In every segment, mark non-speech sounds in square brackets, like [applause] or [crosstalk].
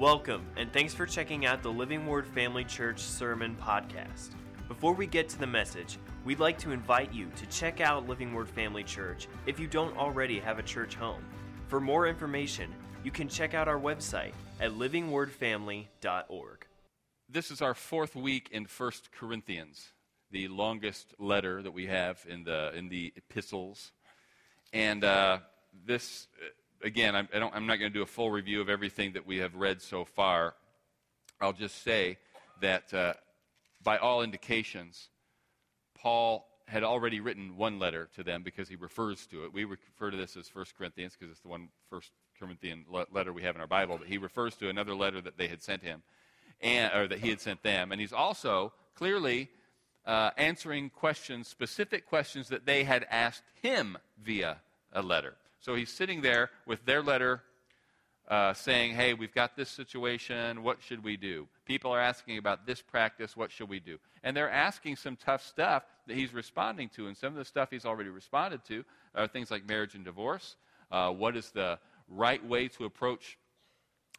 Welcome, and thanks for checking out the Living Word Family Church Sermon Podcast. Before we get to the message, we'd like to invite you to check out Living Word Family Church if you don't already have a church home. For more information, you can check out our website at livingwordfamily.org. This is our fourth week in 1 Corinthians, the longest letter that we have in the, in the epistles. And uh, this, again, I'm, I am not going to do a full review of everything that we have read so far. I'll just say that uh, by all indications, Paul had already written one letter to them because he refers to it. We refer to this as 1 Corinthians because it's the one First Corinthian letter we have in our Bible, but he refers to another letter that they had sent him, and, or that he had sent them. And he's also clearly uh, answering questions, specific questions that they had asked him via a letter. So he's sitting there with their letter uh, saying, Hey, we've got this situation. What should we do? People are asking about this practice. What should we do? And they're asking some tough stuff that he's responding to. And some of the stuff he's already responded to are things like marriage and divorce. Uh, what is the right way to approach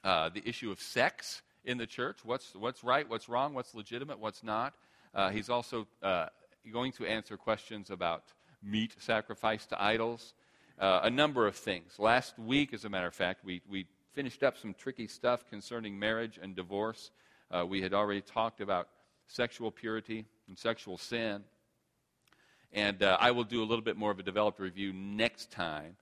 uh, the issue of sex in the church? What's, what's right? What's wrong? What's legitimate? What's not? Uh, he's also uh, going to answer questions about meat sacrifice to idols uh, a number of things. Last week, as a matter of fact, we, we finished up some tricky stuff concerning marriage and divorce. Uh, we had already talked about sexual purity and sexual sin. And uh, I will do a little bit more of a developed review next time.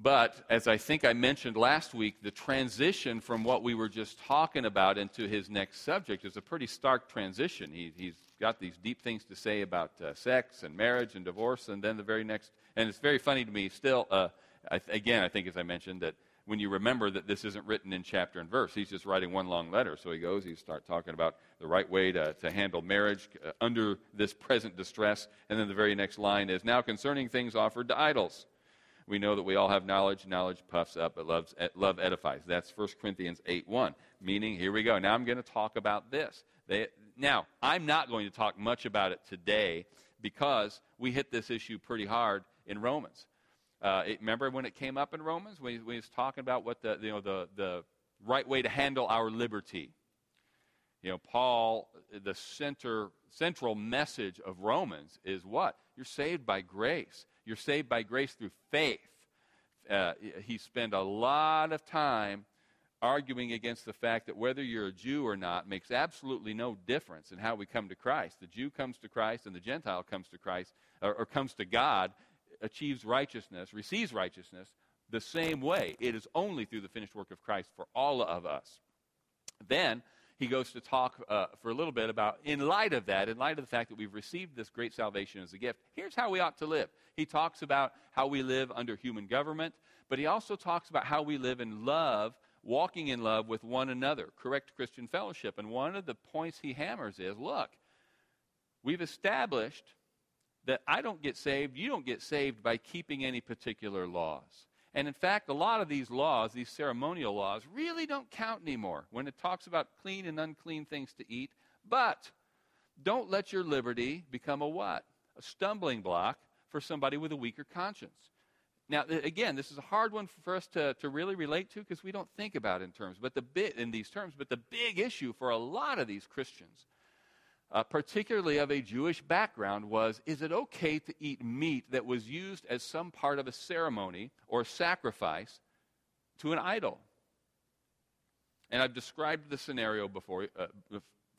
But as I think I mentioned last week, the transition from what we were just talking about into his next subject is a pretty stark transition. He, he's got these deep things to say about uh, sex and marriage and divorce, and then the very next and it's very funny to me still, uh, I th- again, I think as I mentioned, that when you remember that this isn't written in chapter and verse, he's just writing one long letter. So he goes, he starts talking about the right way to, to handle marriage uh, under this present distress. And then the very next line is, Now concerning things offered to idols. We know that we all have knowledge. Knowledge puffs up, but loves, love edifies. That's 1 Corinthians 8 1. Meaning, here we go. Now I'm going to talk about this. They, now, I'm not going to talk much about it today because we hit this issue pretty hard in Romans. Uh, it, remember when it came up in Romans when he, when he, was talking about what the you know the the right way to handle our liberty. You know, Paul, the center central message of Romans is what you're saved by grace. You're saved by grace through faith. Uh, he spent a lot of time arguing against the fact that whether you're a Jew or not makes absolutely no difference in how we come to Christ. The Jew comes to Christ and the Gentile comes to Christ or, or comes to God achieves righteousness, receives righteousness, the same way. It is only through the finished work of Christ for all of us. Then he goes to talk uh, for a little bit about, in light of that, in light of the fact that we've received this great salvation as a gift, here's how we ought to live. He talks about how we live under human government, but he also talks about how we live in love, walking in love with one another, correct Christian fellowship. And one of the points he hammers is look, we've established that I don't get saved, you don't get saved by keeping any particular laws. And in fact, a lot of these laws, these ceremonial laws, really don't count anymore when it talks about clean and unclean things to eat. But don't let your liberty become a what? A stumbling block for somebody with a weaker conscience. Now, again, this is a hard one for us to, to really relate to because we don't think about it in terms, but the bit in these terms. But the big issue for a lot of these Christians uh, particularly of a Jewish background, was is it okay to eat meat that was used as some part of a ceremony or sacrifice to an idol? And I've described the scenario before, uh,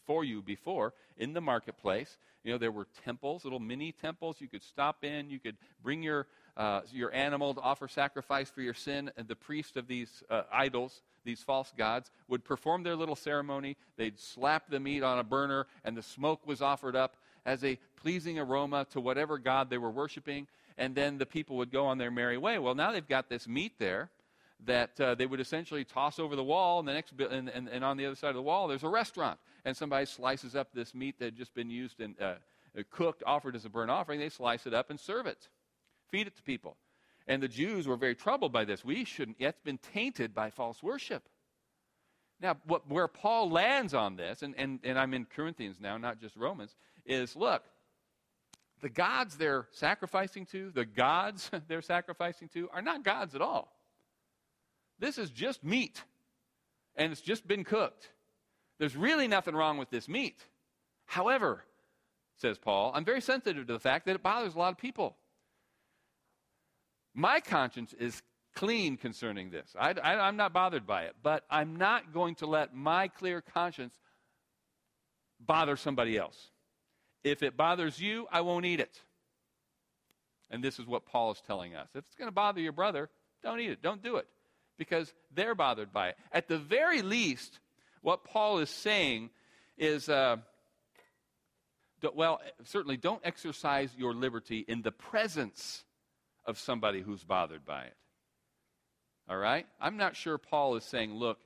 for you before in the marketplace. You know, there were temples, little mini temples you could stop in. You could bring your, uh, your animal to offer sacrifice for your sin. And the priest of these uh, idols these false gods, would perform their little ceremony. They'd slap the meat on a burner, and the smoke was offered up as a pleasing aroma to whatever god they were worshiping. And then the people would go on their merry way. Well, now they've got this meat there that uh, they would essentially toss over the wall, and the next and, and, and, on the other side of the wall, there's a restaurant, and somebody slices up this meat that had just been used and uh, cooked, offered as a burnt offering. They slice it up and serve it, feed it to people. And the Jews were very troubled by this. We shouldn't, it's been tainted by false worship. Now, what, where Paul lands on this, and, and, and I'm in Corinthians now, not just Romans, is look, the gods they're sacrificing to, the gods [laughs] they're sacrificing to, are not gods at all. This is just meat. and it's just been cooked. There's really nothing wrong with this meat. However, says Paul, I'm very sensitive to the fact that it bothers a lot of people. My conscience is clean concerning this. I, am not bothered by it, but I'm not going to let my clear conscience bother somebody else. If it bothers you, I won't eat it. And this is what Paul is telling us. If it's going to bother your brother, don't eat it. Don't do it because they're bothered by it. At the very least, what Paul is saying is uh, well, certainly don't exercise your liberty in the presence of somebody who's bothered by it. All right? I'm not sure Paul is saying, look,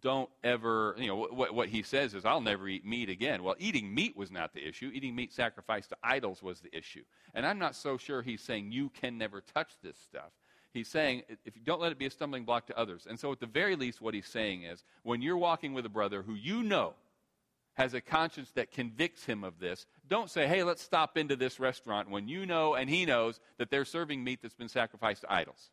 don't ever, you know, what, what he says is, I'll never eat meat again. Well, eating meat was not the issue. Eating meat sacrificed to idols was the issue. And I'm not so sure he's saying you can never touch this stuff. He's saying, if you don't let it be a stumbling block to others. And so, at the very least, what he's saying is, when you're walking with a brother who you know has a conscience that convicts him of this, don't say, hey, let's stop into this restaurant when you know and he knows that they're serving meat that's been sacrificed to idols.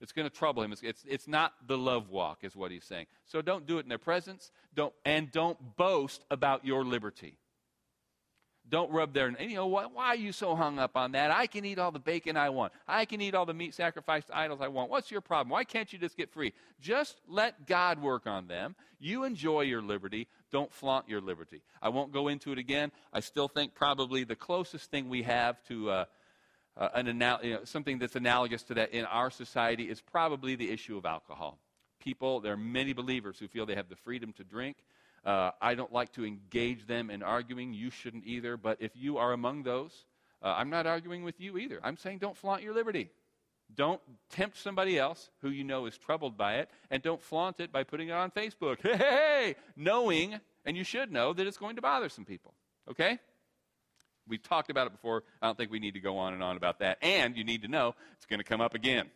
It's going to trouble him. It's, it's, it's, not the love walk, is what he's saying. So don't do it in their presence, don't, and don't boast about your liberty. Don't rub their, you know, why, why are you so hung up on that? I can eat all the bacon I want. I can eat all the meat sacrificed to idols I want. What's your problem? Why can't you just get free? Just let God work on them. You enjoy your liberty. Don't flaunt your liberty. I won't go into it again. I still think probably the closest thing we have to uh, uh, an anal- you know, something that's analogous to that in our society is probably the issue of alcohol. People, there are many believers who feel they have the freedom to drink. Uh, I don't like to engage them in arguing. You shouldn't either. But if you are among those, uh, I'm not arguing with you either. I'm saying don't flaunt your liberty. Don't tempt somebody else who you know is troubled by it, and don't flaunt it by putting it on Facebook. [laughs] Hey, hey, hey, knowing, and you should know, that it's going to bother some people. Okay? We've talked about it before. I don't think we need to go on and on about that. And you need to know it's going to come up again.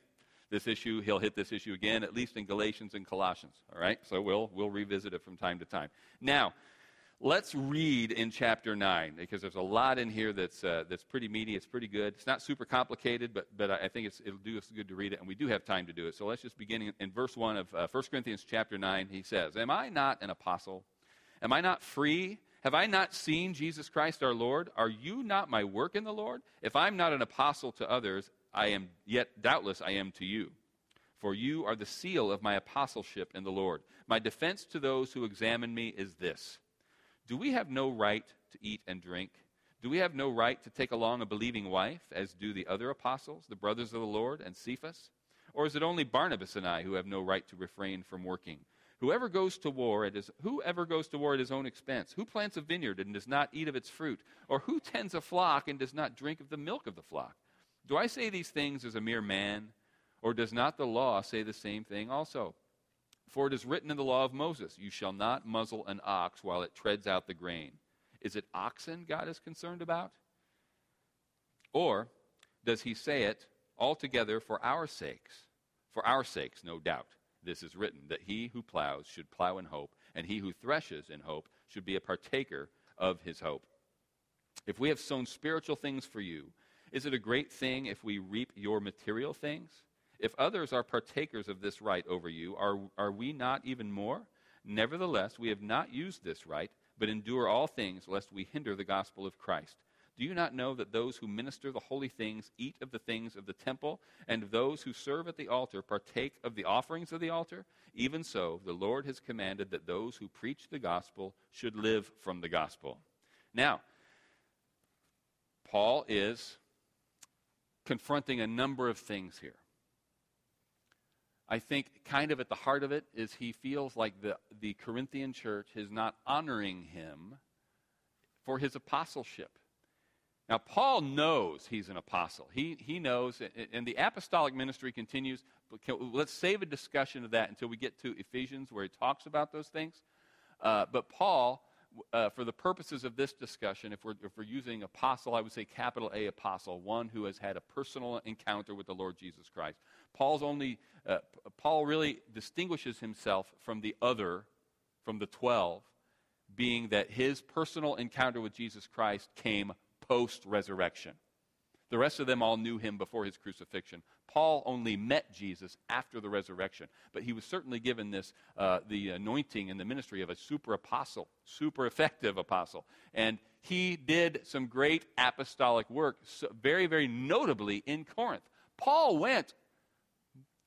This issue, he'll hit this issue again, at least in Galatians and Colossians. All right? So we'll, we'll revisit it from time to time. Now, let's read in chapter 9 because there's a lot in here that's, uh, that's pretty meaty. It's pretty good. It's not super complicated, but, but I think it'll do us good to read it, and we do have time to do it. So let's just begin in, in verse 1 of uh, 1 Corinthians chapter 9. He says, Am I not an apostle? Am I not free? Have I not seen Jesus Christ our Lord? Are you not my work in the Lord? If I'm not an apostle to others, I am yet doubtless I am to you. For you are the seal of my apostleship in the Lord. My defense to those who examine me is this Do we have no right to eat and drink? Do we have no right to take along a believing wife, as do the other apostles, the brothers of the Lord, and Cephas? Or is it only Barnabas and I who have no right to refrain from working? Whoever goes to war at his, whoever goes to war at his own expense, who plants a vineyard and does not eat of its fruit, or who tends a flock and does not drink of the milk of the flock? Do I say these things as a mere man, or does not the law say the same thing also? For it is written in the law of Moses, You shall not muzzle an ox while it treads out the grain. Is it oxen God is concerned about? Or does he say it altogether for our sakes? For our sakes, no doubt this is written, that he who plows should plow in hope, and he who threshes in hope should be a partaker of his hope. If we have sown spiritual things for you, is it a great thing if we reap your material things? If others are partakers of this right over you, are, are we not even more? Nevertheless, we have not used this right, but endure all things lest we hinder the gospel of Christ. Do you not know that those who minister the holy things eat of the things of the temple, and those who serve at the altar partake of the offerings of the altar? Even so, the Lord has commanded that those who preach the gospel should live from the gospel. Now, Paul is confronting a number of things here. I think kind of at the heart of it is he feels like the, the Corinthian church is not honoring him for his apostleship. Now, Paul knows he's an apostle. He, he knows, and the apostolic ministry continues. But let's save a discussion of that until we get to Ephesians, where he talks about those things. Uh, but Paul, uh, for the purposes of this discussion, if we're, if we're using apostle, I would say capital A apostle, one who has had a personal encounter with the Lord Jesus Christ. Paul's only, uh, Paul really distinguishes himself from the other, from the 12, being that his personal encounter with Jesus Christ came post resurrection. The rest of them all knew him before his crucifixion. Paul only met Jesus after the resurrection, but he was certainly given this, uh, the anointing and the ministry of a super apostle, super effective apostle. And he did some great apostolic work, so very, very notably in Corinth. Paul went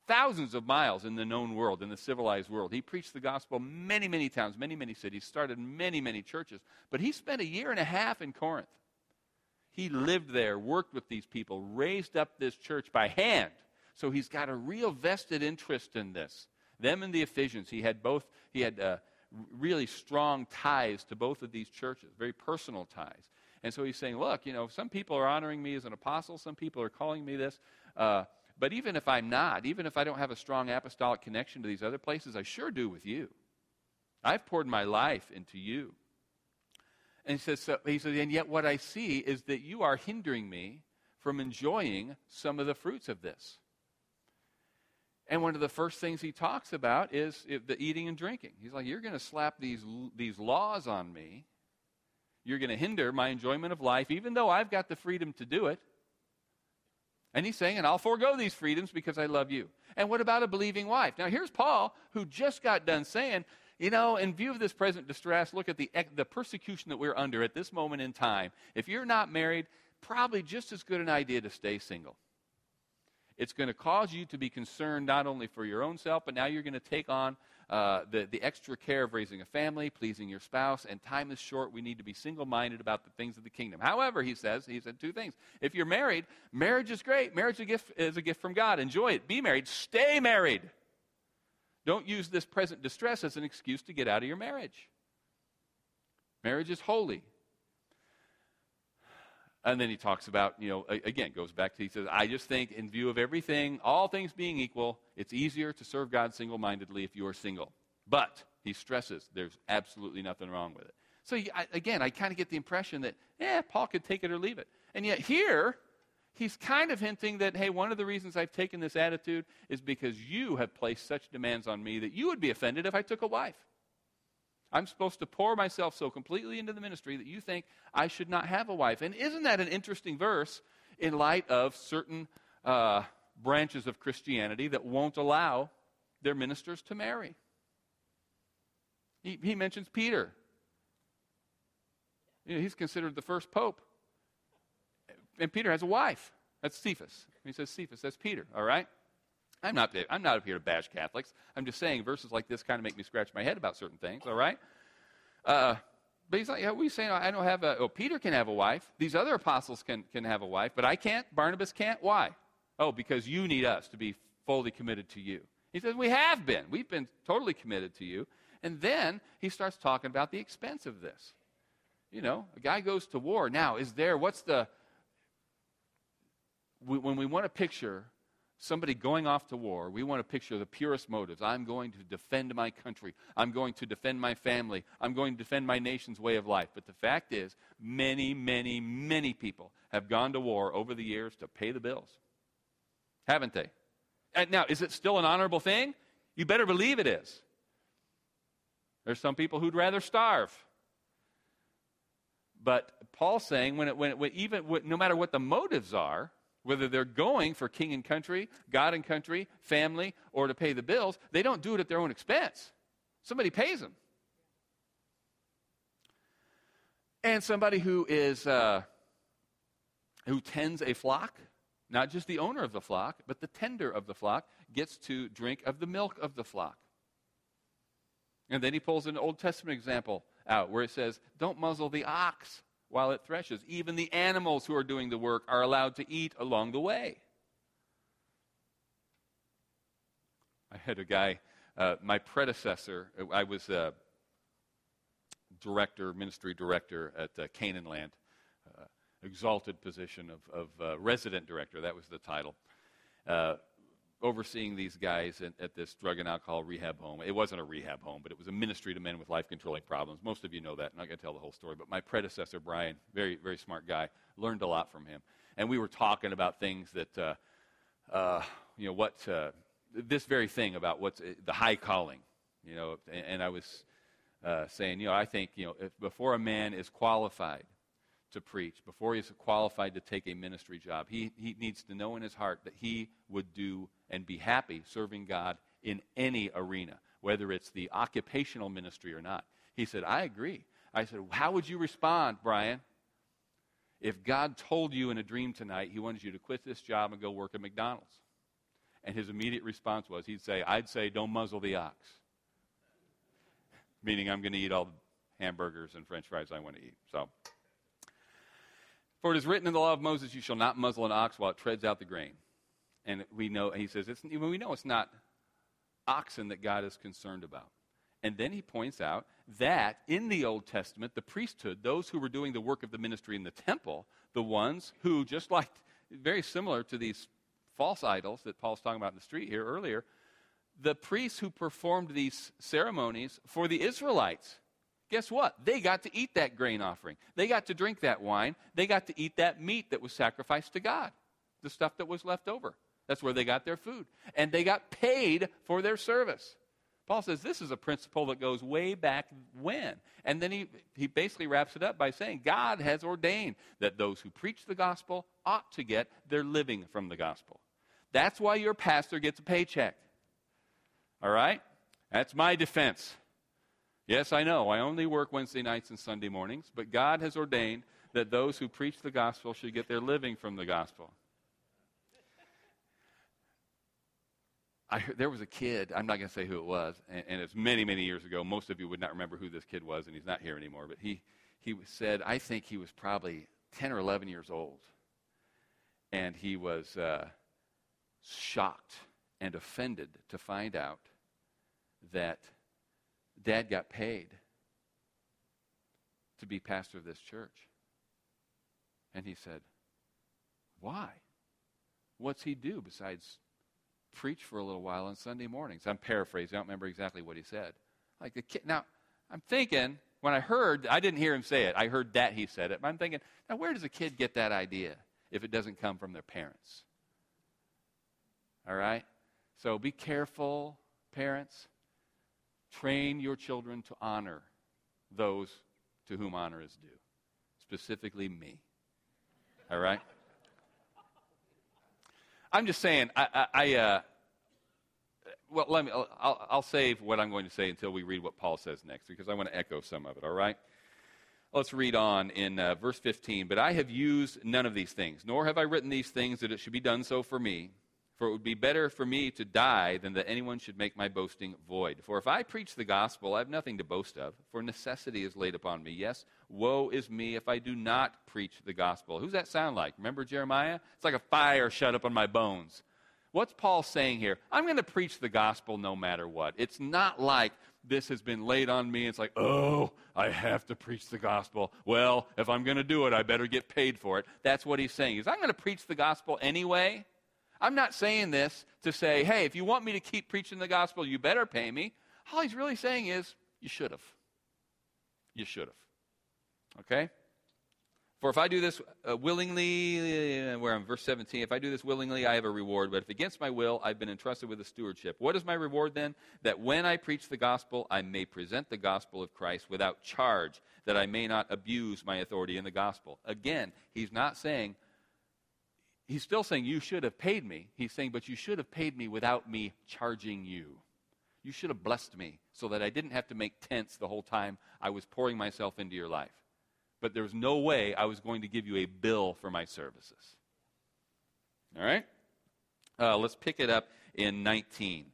thousands of miles in the known world, in the civilized world. He preached the gospel many, many towns, many, many cities, started many, many churches. But he spent a year and a half in Corinth. He lived there, worked with these people, raised up this church by hand. So he's got a real vested interest in this. Them and the Ephesians, he had both, he had uh, really strong ties to both of these churches, very personal ties. And so he's saying, look, you know, some people are honoring me as an apostle, some people are calling me this. Uh, but even if I'm not, even if I don't have a strong apostolic connection to these other places, I sure do with you. I've poured my life into you. And he says, so, he says, and yet what I see is that you are hindering me from enjoying some of the fruits of this. And one of the first things he talks about is the eating and drinking. He's like, You're going to slap these, these laws on me. You're going to hinder my enjoyment of life, even though I've got the freedom to do it. And he's saying, and I'll forego these freedoms because I love you. And what about a believing wife? Now, here's Paul, who just got done saying, you know, in view of this present distress, look at the, the persecution that we're under at this moment in time. If you're not married, probably just as good an idea to stay single. It's going to cause you to be concerned not only for your own self, but now you're going to take on uh, the, the extra care of raising a family, pleasing your spouse, and time is short. We need to be single minded about the things of the kingdom. However, he says, he said two things. If you're married, marriage is great. Marriage is a gift, is a gift from God. Enjoy it. Be married. Stay married. Don't use this present distress as an excuse to get out of your marriage. Marriage is holy. And then he talks about, you know, again, goes back to, he says, I just think, in view of everything, all things being equal, it's easier to serve God single mindedly if you are single. But, he stresses, there's absolutely nothing wrong with it. So, I, again, I kind of get the impression that, yeah, Paul could take it or leave it. And yet, here, he's kind of hinting that, hey, one of the reasons I've taken this attitude is because you have placed such demands on me that you would be offended if I took a wife. I'm supposed to pour myself so completely into the ministry that you think I should not have a wife. And isn't that an interesting verse in light of certain uh, branches of Christianity that won't allow their ministers to marry? He, he mentions Peter. You know, he's considered the first pope. And Peter has a wife. That's Cephas. He says Cephas, that's Peter, all right? I'm not, I'm not up here to bash Catholics. I'm just saying verses like this kind of make me scratch my head about certain things, all right? Uh, but he's like, yeah, you saying? I don't have a, oh, Peter can have a wife. These other apostles can, can have a wife, but I can't. Barnabas can't. Why? Oh, because you need us to be fully committed to you. He says, we have been. We've been totally committed to you. And then he starts talking about the expense of this. You know, a guy goes to war. Now, is there, what's the, when we want to picture somebody going off to war, we want to picture the purest motives. I'm going to defend my country. I'm going to defend my family. I'm going to defend my nation's way of life. But the fact is, many, many, many people have gone to war over the years to pay the bills. Haven't they? And now, is it still an honorable thing? You better believe it is. There's some people who'd rather starve. But Paul's saying, when, it, when, it, when even no matter what the motives are, whether they're going for king and country, God and country, family, or to pay the bills, they don't do it at their own expense. Somebody pays them. And somebody who is uh, who tends a flock, not just the owner of the flock, but the tender of the flock, gets to drink of the milk of the flock. And then he pulls an Old Testament example out where it says, Don't muzzle the ox while it threshes. Even the animals who are doing the work are allowed to eat along the way. I had a guy, uh, my predecessor, I was a director, ministry director at uh, Canaanland, uh, exalted position of, of uh, resident director, that was the title. Overseeing these guys at, at, this drug and alcohol rehab home. It wasn't a rehab home, but it was a ministry to men with life controlling problems. Most of you know that. I'm not going to tell the whole story, but my predecessor, Brian, very, very smart guy, learned a lot from him. And we were talking about things that, uh, uh, you know, what, uh, this very thing about what's uh, the high calling, you know, and, and I was uh, saying, you know, I think, you know, if, before a man is qualified to preach, before he's qualified to take a ministry job, he, he needs to know in his heart that he would do and be happy serving God in any arena, whether it's the occupational ministry or not. He said, I agree. I said, How would you respond, Brian, if God told you in a dream tonight he wanted you to quit this job and go work at McDonald's? And his immediate response was, He'd say, I'd say, Don't muzzle the ox. Meaning, I'm going to eat all the hamburgers and french fries I want to eat. So, for it is written in the law of Moses, You shall not muzzle an ox while it treads out the grain. And we know, he says, it's, we know it's not oxen that God is concerned about. And then he points out that in the Old Testament, the priesthood, those who were doing the work of the ministry in the temple, the ones who, just like, very similar to these false idols that Paul's talking about in the street here earlier, the priests who performed these ceremonies for the Israelites, guess what? They got to eat that grain offering. They got to drink that wine. They got to eat that meat that was sacrificed to God, the stuff that was left over. That's where they got their food. And they got paid for their service. Paul says this is a principle that goes way back when. And then he, he basically wraps it up by saying God has ordained that those who preach the gospel ought to get their living from the gospel. That's why your pastor gets a paycheck. All right? That's my defense. Yes, I know. I only work Wednesday nights and Sunday mornings, but God has ordained that those who preach the gospel should get their living from the gospel. I there was a kid, I'm not going to say who it was, and, and, it's many, many years ago. Most of you would not remember who this kid was, and he's not here anymore. But he, he said, I think he was probably 10 or 11 years old. And he was uh, shocked and offended to find out that dad got paid to be pastor of this church. And he said, Why? What's he do besides preach for a little while on Sunday mornings. I'm paraphrasing. I don't remember exactly what he said. Like the kid. Now, I'm thinking when I heard, I didn't hear him say it. I heard that he said it. But I'm thinking, now where does a kid get that idea if it doesn't come from their parents? All right. So be careful, parents. Train your children to honor those to whom honor is due, specifically me. All right. I'm just saying, I, I, I uh, well, let me, I'll, I'll save what I'm going to say until we read what Paul says next, because I want to echo some of it, all right? Let's read on in uh, verse 15. But I have used none of these things, nor have I written these things that it should be done so for me. For it would be better for me to die than that anyone should make my boasting void. For if I preach the gospel, I have nothing to boast of, for necessity is laid upon me. Yes, woe is me if I do not preach the gospel. Who's that sound like? Remember Jeremiah? It's like a fire shut up on my bones. What's Paul saying here? I'm going to preach the gospel no matter what. It's not like this has been laid on me. It's like, oh, I have to preach the gospel. Well, if I'm going to do it, I better get paid for it. That's what he's saying. Is I'm going to preach the gospel anyway. I'm not saying this to say, hey, if you want me to keep preaching the gospel, you better pay me. All he's really saying is, you should have. You should have. Okay? For if I do this uh, willingly, uh, where I'm verse 17, if I do this willingly, I have a reward. But if against my will, I've been entrusted with a stewardship. What is my reward then? That when I preach the gospel, I may present the gospel of Christ without charge, that I may not abuse my authority in the gospel. Again, he's not saying, he's still saying, You should have paid me. He's saying, But you should have paid me without me charging you. You should have blessed me so that I didn't have to make tents the whole time I was pouring myself into your life. But there was no way I was going to give you a bill for my services. All right? Uh, let's pick it up in 19.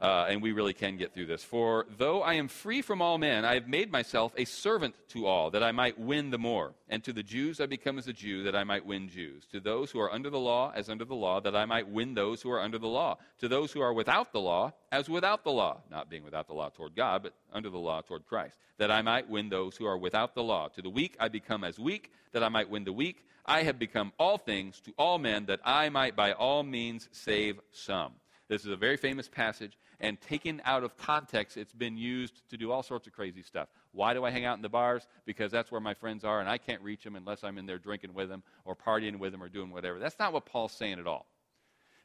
Uh, and we really can get through this. For though I am free from all men, I have made myself a servant to all, that I might win the more. And to the Jews I become as a Jew, that I might win Jews. To those who are under the law, as under the law, that I might win those who are under the law. To those who are without the law, as without the law, not being without the law toward God, but under the law toward Christ, that I might win those who are without the law. To the weak I become as weak, that I might win the weak. I have become all things to all men, that I might by all means save some. This is a very famous passage and taken out of context, it's been used to do all sorts of crazy stuff. Why do I hang out in the bars? Because that's where my friends are, and I can't reach them unless I'm in there drinking with them or partying with them or doing whatever. That's not what Paul's saying at all.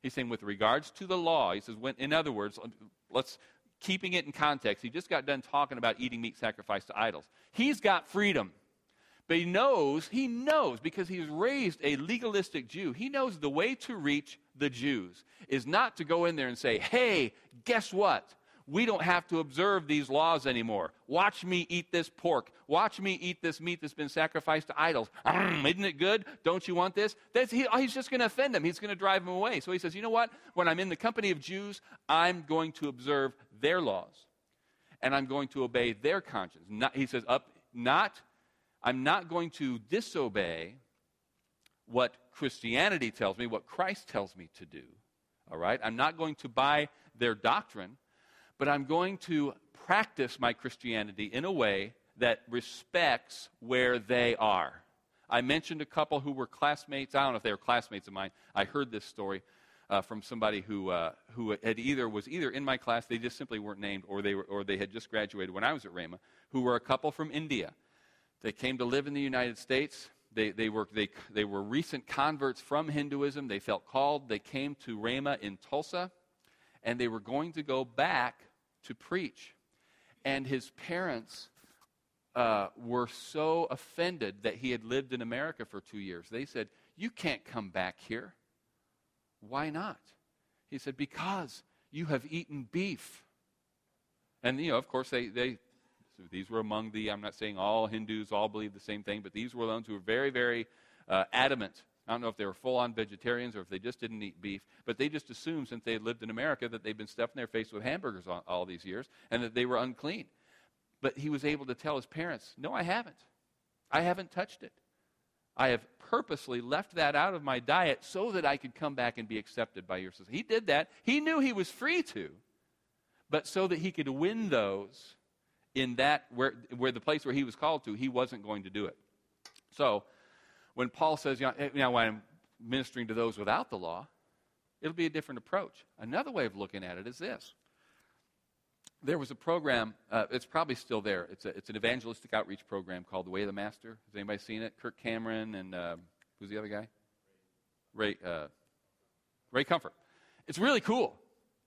He's saying, with regards to the law, he says, when, in other words, um, let's keeping it in context. He just got done talking about eating meat sacrificed to idols. He's got freedom. But he knows, he knows, because he was raised a legalistic Jew, he knows the way to reach the Jews is not to go in there and say, hey, guess what? We don't have to observe these laws anymore. Watch me eat this pork. Watch me eat this meat that's been sacrificed to idols. Mm, isn't it good? Don't you want this? He, he's just going to offend them. He's going to drive them away. So he says, you know what? When I'm in the company of Jews, I'm going to observe their laws and I'm going to obey their conscience. Not, he says, up, not I'm not going to disobey what Christianity tells me, what Christ tells me to do. All right? I'm not going to buy their doctrine, but I'm going to practice my Christianity in a way that respects where they are. I mentioned a couple who were classmates. I don't know if they were classmates of mine. I heard this story uh, from somebody who, uh, who had either was either in my class, they just simply weren't named, or they, were, or they had just graduated when I was at Rhema, who were a couple from India. They came to live in the United States. They, they, were, they, they were recent converts from Hinduism. They felt called. They came to Rhema in Tulsa, and they were going to go back to preach. And his parents uh, were so offended that he had lived in America for two years. They said, You can't come back here. Why not? He said, Because you have eaten beef. And, you know, of course, they, they these were among the, I'm not saying all Hindus all believe the same thing, but these were the ones who were very, very uh, adamant. I don't know if they were full on vegetarians or if they just didn't eat beef, but they just assumed since they had lived in America that they'd been stuffing their face with hamburgers all, all these years and that they were unclean. But he was able to tell his parents, No, I haven't. I haven't touched it. I have purposely left that out of my diet so that I could come back and be accepted by your society. He did that. He knew he was free to, but so that he could win those in that, where, where the place where he was called to, he wasn't going to do it. So, when Paul says, you know, when I'm ministering to those without the law, it'll be a different approach. Another way of looking at it is this. There was a program, uh, it's probably still there. It's, a, it's an evangelistic outreach program called The Way of the Master. Has anybody seen it? Kirk Cameron and uh, who's the other guy? Ray, uh, Ray Comfort. It's really cool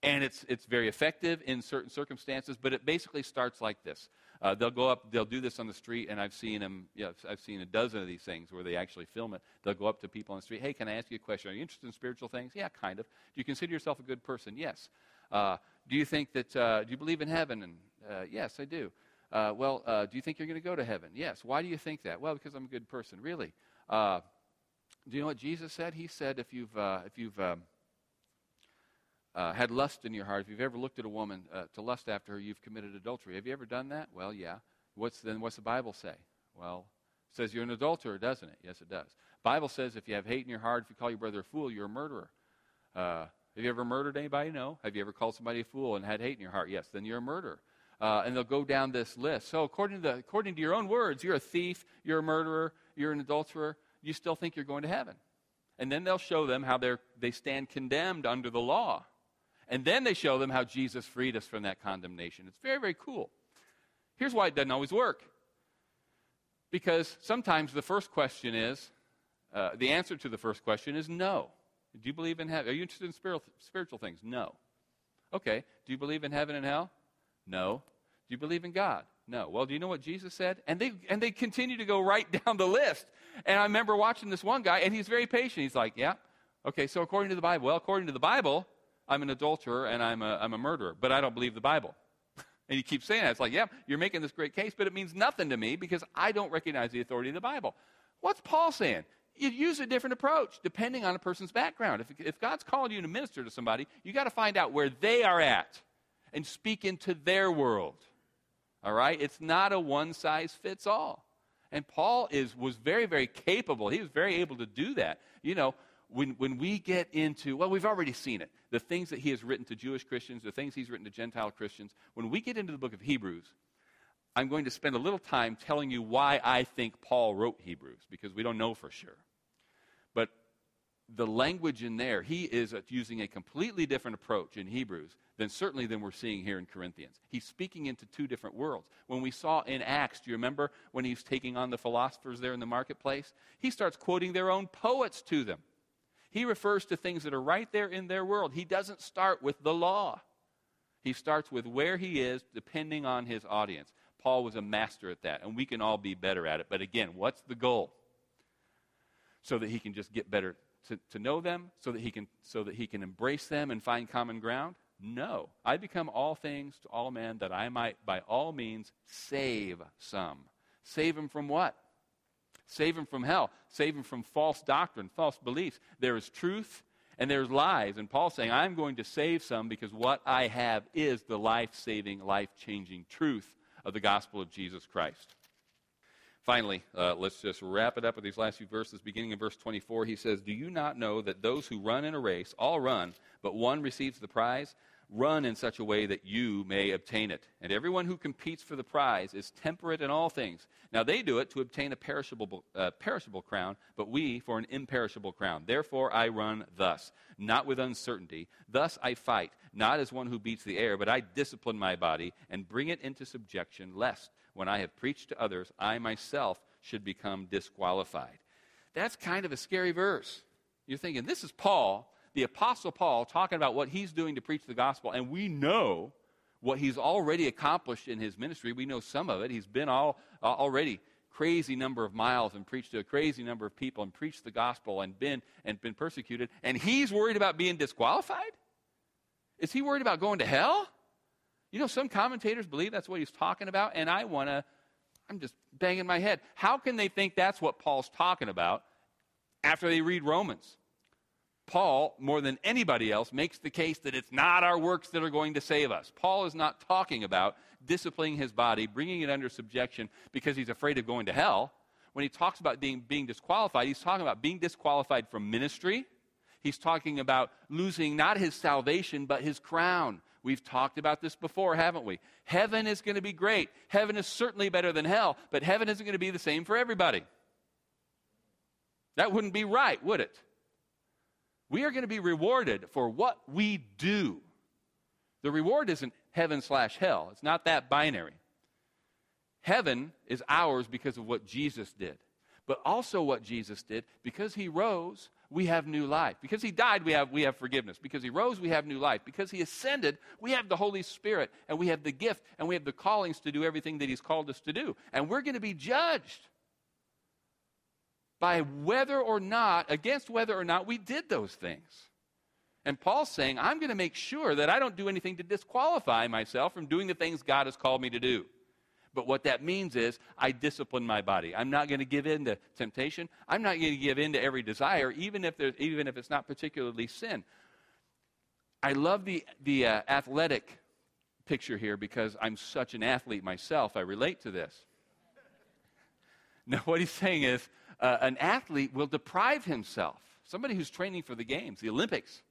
and it's, it's very effective in certain circumstances, but it basically starts like this. Uh, they'll go up, they'll do this on the street, and I've seen them, yeah, I've seen a dozen of these things where they actually film it. They'll go up to people on the street, hey, can I ask you a question? Are you interested in spiritual things? Yeah, kind of. Do you consider yourself a good person? Yes. Uh, do you think that, uh, do you believe in heaven? And uh, yes, I do. Uh, well, uh, do you think you're going to go to heaven? Yes. Why do you think that? Well, because I'm a good person. Really? do you know what Jesus said? He said, if you've, if you've, um, uh, had lust in your heart, if you've ever looked at a woman uh, to lust after her, you've committed adultery. Have you ever done that? Well, yeah. What's then? What's the Bible say? Well, it says you're an adulterer, doesn't it? Yes, it does. Bible says if you have hate in your heart, if you call your brother a fool, you're a murderer. Uh, have you ever murdered anybody? No. Have you ever called somebody a fool and had hate in your heart? Yes. Then you're a murderer. Uh, and they'll go down this list. So according to, the, according to your own words, you're a thief, you're a murderer, you're an adulterer. You still think you're going to heaven. And then they'll show them how they they stand condemned under the law. And then they show them how Jesus freed us from that condemnation. It's very, very cool. Here's why it doesn't always work. Because sometimes the first question is uh, the answer to the first question is no. Do you believe in heaven? Are you interested in spiritual, spiritual things? No. Okay. Do you believe in heaven and hell? No. Do you believe in God? No. Well, do you know what Jesus said? And they and they continue to go right [laughs] down the list. And I remember watching this one guy, and he's very patient. He's like, "Yeah, okay. So according to the Bible, well, according to the Bible, I'm an adulterer and I'm a, I'm a murderer, but I don't believe the Bible. [laughs] and you keep saying that. It's like, yeah, you're making this great case, but it means nothing to me because I don't recognize the authority of the Bible. What's Paul saying? You use a different approach depending on a person's background. If, if God's calling you to minister to somebody, you got to find out where they are at and speak into their world. All right? It's not a one size fits all. And Paul is, was very, very capable. He was very able to do that. You know, when, when we get into, well, we've already seen it, the things that he has written to Jewish Christians, the things he's written to Gentile Christians, when we get into the book of Hebrews, I'm going to spend a little time telling you why I think Paul wrote Hebrews, because we don't know for sure. But the language in there, he is using a completely different approach in Hebrews than certainly than we're seeing here in Corinthians. He's speaking into two different worlds. When we saw in Acts, do you remember when he was taking on the philosophers there in the marketplace? He starts quoting their own poets to them. He refers to things that are right there in their world. He doesn't start with the law, he starts with where he is depending on his audience. Paul was a master at that, and we can all be better at it. But again, what's the goal? So that he can just get better to, to know them, so that, he can, so that he can embrace them and find common ground? No. I become all things to all men that I might by all means save some. Save them from what? Save them from hell. Save them from false doctrine, false beliefs. There is truth and there's lies. And Paul's saying, I'm going to save some because what I have is the life saving, life changing truth of the gospel of Jesus Christ. Finally, uh, let's just wrap it up with these last few verses. Beginning in verse 24, he says, Do you not know that those who run in a race all run, but one receives the prize? Run in such a way that you may obtain it. And everyone who competes for the prize is temperate in all things. Now they do it to obtain a perishable, uh, perishable crown, but we for an imperishable crown. Therefore I run thus, not with uncertainty. Thus I fight, not as one who beats the air, but I discipline my body and bring it into subjection, lest when I have preached to others, I myself should become disqualified. That's kind of a scary verse. You're thinking, this is Paul the Apostle Paul talking about what he's doing to preach the gospel, and we know what he's already accomplished in his ministry. We know some of it. He's been all uh, already crazy number of miles and preached to a crazy number of people and preached the gospel and been and been persecuted. And he's worried about being disqualified? Is he worried about going to hell? You know, some commentators believe that's what he's talking about, and I want to, I'm just banging my head. How can they think that's what Paul's talking about after they read Romans? Paul, more than anybody else, makes the case that it's not our works that are going to save us. Paul is not talking about disciplining his body, bringing it under subjection because he's afraid of going to hell. When he talks about being, being disqualified, he's talking about being disqualified from ministry. He's talking about losing not his salvation, but his crown. We've talked about this before, haven't we? Heaven is going to be great. Heaven is certainly better than hell, but heaven isn't going to be the same for everybody. That wouldn't be right, would it? We are going to be rewarded for what we do. The reward isn't heaven slash hell, it's not that binary. Heaven is ours because of what Jesus did, but also what Jesus did. Because he rose, we have new life. Because he died, we have, we have forgiveness. Because he rose, we have new life. Because he ascended, we have the Holy Spirit, and we have the gift, and we have the callings to do everything that he's called us to do. And we're going to be judged by whether or not, against whether or not we did those things. And Paul's saying, I'm going to make sure that I don't do anything to disqualify myself from doing the things God has called me to do. But what that means is I discipline my body. I'm not going to give in to temptation. I'm not going to give in to every desire, even if, even if it's not particularly sin. I love the, the uh, athletic picture here because I'm such an athlete myself. I relate to this. [laughs] Now, what he's saying is uh, an athlete will deprive himself, somebody who's training for the games, the Olympics,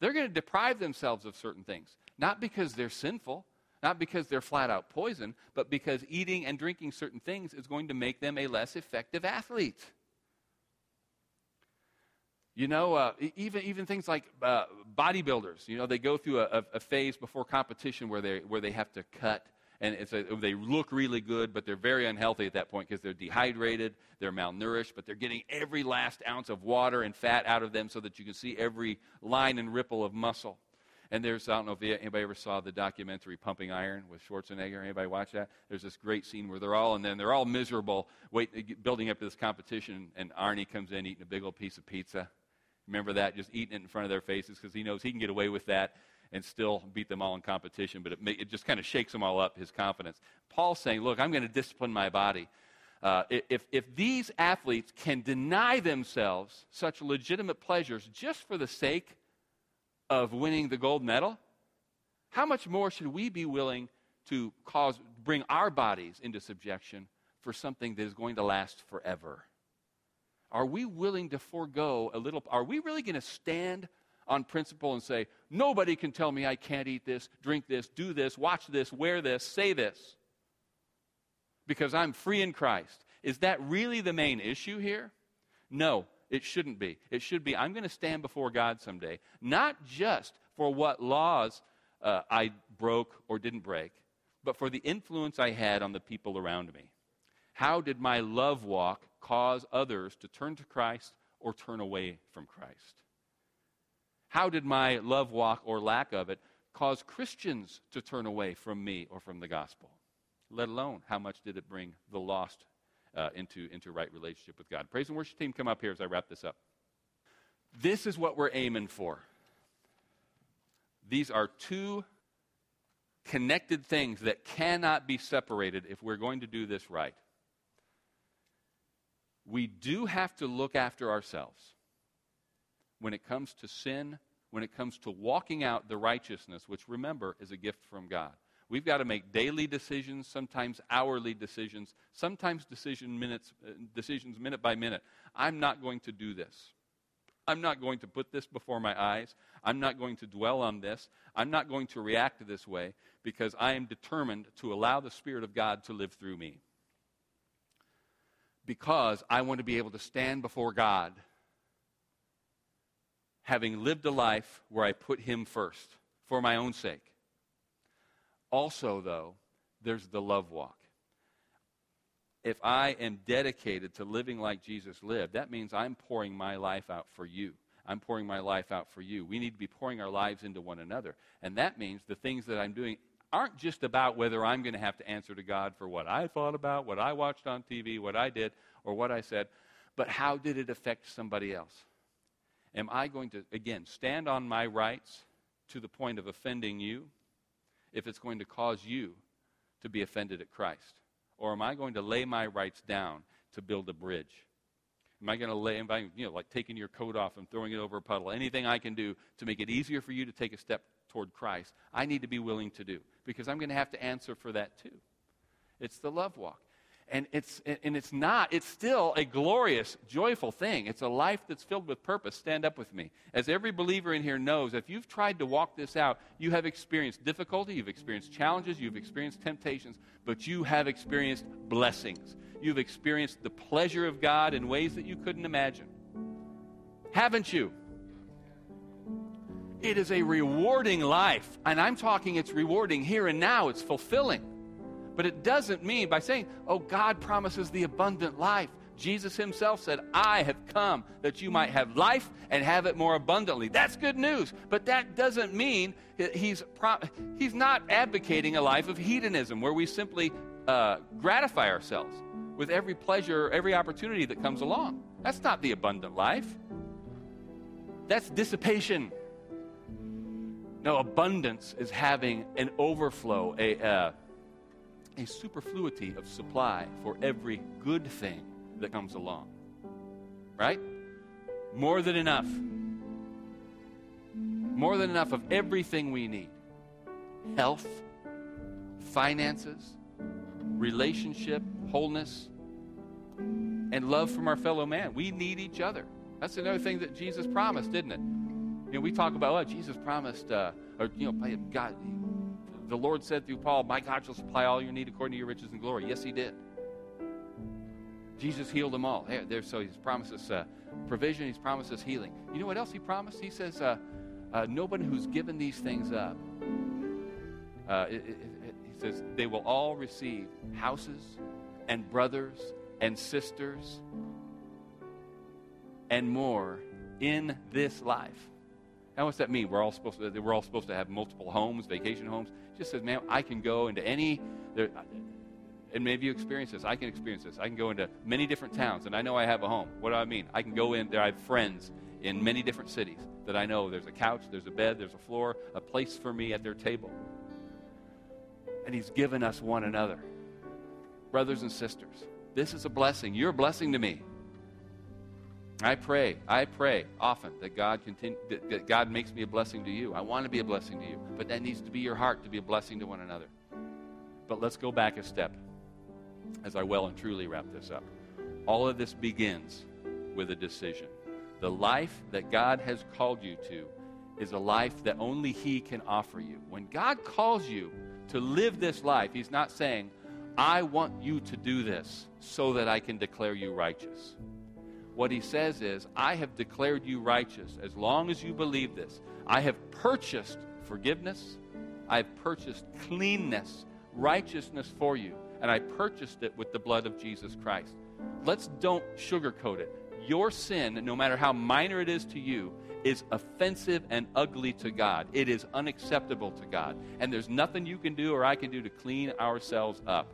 they're going to deprive themselves of certain things. Not because they're sinful, not because they're flat out poison, but because eating and drinking certain things is going to make them a less effective athlete. You know, uh, even, even things like uh, bodybuilders, you know, they go through a, a, phase before competition where they, where they have to cut and a, they look really good, but they're very unhealthy at that point because they're dehydrated, they're malnourished, but they're getting every last ounce of water and fat out of them so that you can see every line and ripple of muscle. And there's, I don't know if anybody ever saw the documentary Pumping Iron with Schwarzenegger. Anybody watch that? There's this great scene where they're all, and then they're all miserable, wait, building up to this competition, and Arnie comes in eating a big old piece of pizza. Remember that? Just eating it in front of their faces because he knows he can get away with that and still beat them all in competition, but it, may, it just kind of shakes them all up, his confidence. Paul's saying, Look, I'm going to discipline my body. Uh, if, if these athletes can deny themselves such legitimate pleasures just for the sake of winning the gold medal, how much more should we be willing to cause, bring our bodies into subjection for something that is going to last forever? Are we willing to forego a little? Are we really going to stand on principle and say, nobody can tell me I can't eat this, drink this, do this, watch this, wear this, say this, because I'm free in Christ. Is that really the main issue here? No, it shouldn't be. It should be, I'm going to stand before God someday, not just for what laws uh, I broke or didn't break, but for the influence I had on the people around me. How did my love walk cause others to turn to Christ or turn away from Christ? How did my love walk or lack of it cause Christians to turn away from me or from the gospel? let alone how much did it bring the lost uh, into, into right relationship with God. Praise and worship team, come up here as I wrap this up. This is what we're aiming for. These are two connected things that cannot be separated if we're going to do this right. We do have to look after ourselves when it comes to sin, when it comes to walking out the righteousness, which remember is a gift from God. We've got to make daily decisions, sometimes hourly decisions, sometimes decision minutes, uh, decisions minute by minute. I'm not going to do this. I'm not going to put this before my eyes. I'm not going to dwell on this. I'm not going to react this way because I am determined to allow the Spirit of God to live through me. Because I want to be able to stand before God having lived a life where I put Him first for my own sake. Also, though, there's the love walk. If I am dedicated to living like Jesus lived, that means I'm pouring my life out for you. I'm pouring my life out for you. We need to be pouring our lives into one another. And that means the things that I'm doing aren't just about whether I'm going to have to answer to God for what I thought about, what I watched on TV, what I did, or what I said, but how did it affect somebody else? Am I going to, again, stand on my rights to the point of offending you? if it's going to cause you to be offended at Christ? Or am I going to lay my rights down to build a bridge? Am I going to lay, you know, like taking your coat off and throwing it over a puddle? Anything I can do to make it easier for you to take a step toward Christ, I need to be willing to do because I'm going to have to answer for that too. It's the love walk and it's and it's not it's still a glorious joyful thing. It's a life that's filled with purpose. Stand up with me. As every believer in here knows if you've tried to walk this out you have experienced difficulty you've experienced challenges you've experienced temptations but you have experienced blessings. You've experienced the pleasure of god in ways that you couldn't imagine. Haven't you? It is a rewarding life. And i'm talking it's rewarding here and now. It's fulfilling but it doesn't mean by saying, oh, God promises the abundant life. Jesus himself said, I have come that you might have life and have it more abundantly. That's good news. But that doesn't mean he's, pro- he's not advocating a life of hedonism where we simply uh, gratify ourselves with every pleasure, every opportunity that comes along. That's not the abundant life. That's dissipation. No, abundance is having an overflow, a, uh, a superfluity of supply for every good thing that comes along. Right? More than enough. More than enough of everything we need health, finances, relationship, wholeness, and love from our fellow man. We need each other. That's another thing that Jesus promised, didn't it? You know, we talk about, oh, Jesus promised, uh, or, you know, God, the Lord said through Paul, My God shall supply all your need according to your riches and glory. Yes, he did. Jesus healed them all. There, so he's promised us uh, provision, he's promised us healing. You know what else he promised? He says, uh, uh, Nobody who's given these things up, uh, it, it, it, he says, they will all receive houses and brothers and sisters and more in this life. Now, what's that mean? We're all supposed to, we're all supposed to have multiple homes, vacation homes just says, man, I can go into any, there, and maybe you experience this. I can experience this. I can go into many different towns, and I know I have a home. What do I mean? I can go in there. I have friends in many different cities that I know there's a couch, there's a bed, there's a floor, a place for me at their table. And He's given us one another. Brothers and sisters, this is a blessing. You're a blessing to me. I pray, I pray often that God continue, that God makes me a blessing to you. I want to be a blessing to you, but that needs to be your heart to be a blessing to one another. But let's go back a step as I well and truly wrap this up. All of this begins with a decision. The life that God has called you to is a life that only He can offer you. When God calls you to live this life, He's not saying, I want you to do this so that I can declare you righteous. What he says is, I have declared you righteous as long as you believe this. I have purchased forgiveness, I have purchased cleanness, righteousness for you, and I purchased it with the blood of Jesus Christ. Let's don't sugarcoat it. Your sin, no matter how minor it is to you, is offensive and ugly to God. It is unacceptable to God. And there's nothing you can do or I can do to clean ourselves up.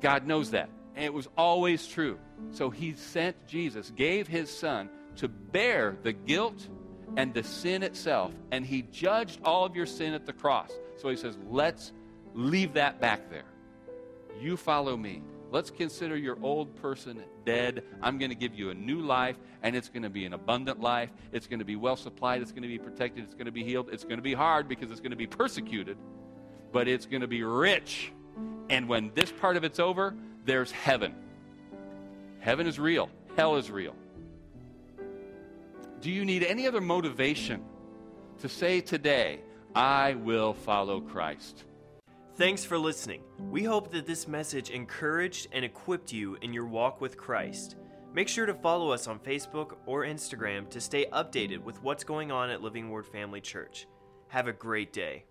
God knows that. And it was always true. So he sent Jesus, gave his son to bear the guilt and the sin itself. And he judged all of your sin at the cross. So he says, let's leave that back there. You follow me. Let's consider your old person dead. I'm going to give you a new life, and it's going to be an abundant life. It's going to be well supplied. It's going to be protected. It's going to be healed. It's going to be hard because it's going to be persecuted, but it's going to be rich. And when this part of it's over, there's heaven. Heaven is real, hell is real. Do you need any other motivation to say today, I will follow Christ? Thanks for listening. We hope that this message encouraged and equipped you in your walk with Christ. Make sure to follow us on Facebook or Instagram to stay updated with what's going on at Living Word Family Church. Have a great day.